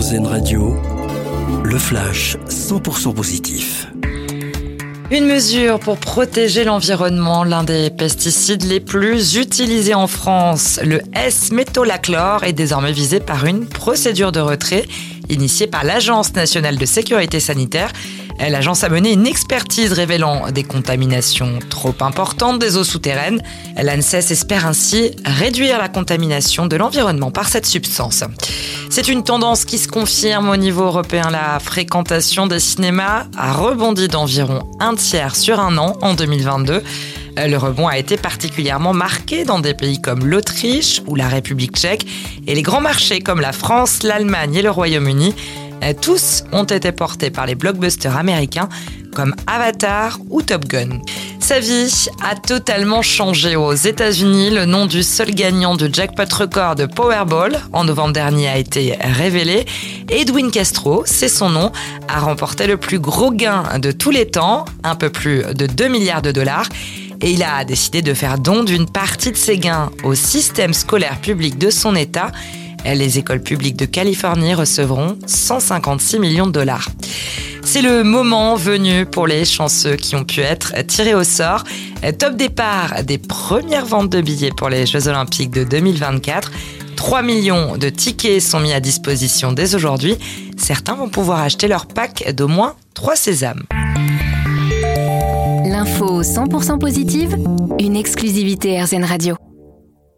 Radio, le flash 100% positif. Une mesure pour protéger l'environnement, l'un des pesticides les plus utilisés en France, le S-métolachlore, est désormais visé par une procédure de retrait initiée par l'Agence nationale de sécurité sanitaire. L'agence a mené une expertise révélant des contaminations trop importantes des eaux souterraines. L'ANSES espère ainsi réduire la contamination de l'environnement par cette substance. C'est une tendance qui se confirme au niveau européen. La fréquentation des cinémas a rebondi d'environ un tiers sur un an en 2022. Le rebond a été particulièrement marqué dans des pays comme l'Autriche ou la République tchèque et les grands marchés comme la France, l'Allemagne et le Royaume-Uni. Tous ont été portés par les blockbusters américains comme Avatar ou Top Gun. Sa vie a totalement changé aux États-Unis. Le nom du seul gagnant du jackpot record de Powerball en novembre dernier a été révélé. Edwin Castro, c'est son nom, a remporté le plus gros gain de tous les temps, un peu plus de 2 milliards de dollars. Et il a décidé de faire don d'une partie de ses gains au système scolaire public de son État. Les écoles publiques de Californie recevront 156 millions de dollars. C'est le moment venu pour les chanceux qui ont pu être tirés au sort. Top départ des premières ventes de billets pour les Jeux Olympiques de 2024. 3 millions de tickets sont mis à disposition dès aujourd'hui. Certains vont pouvoir acheter leur pack d'au moins 3 sésames. L'info 100% positive, une exclusivité RZN Radio.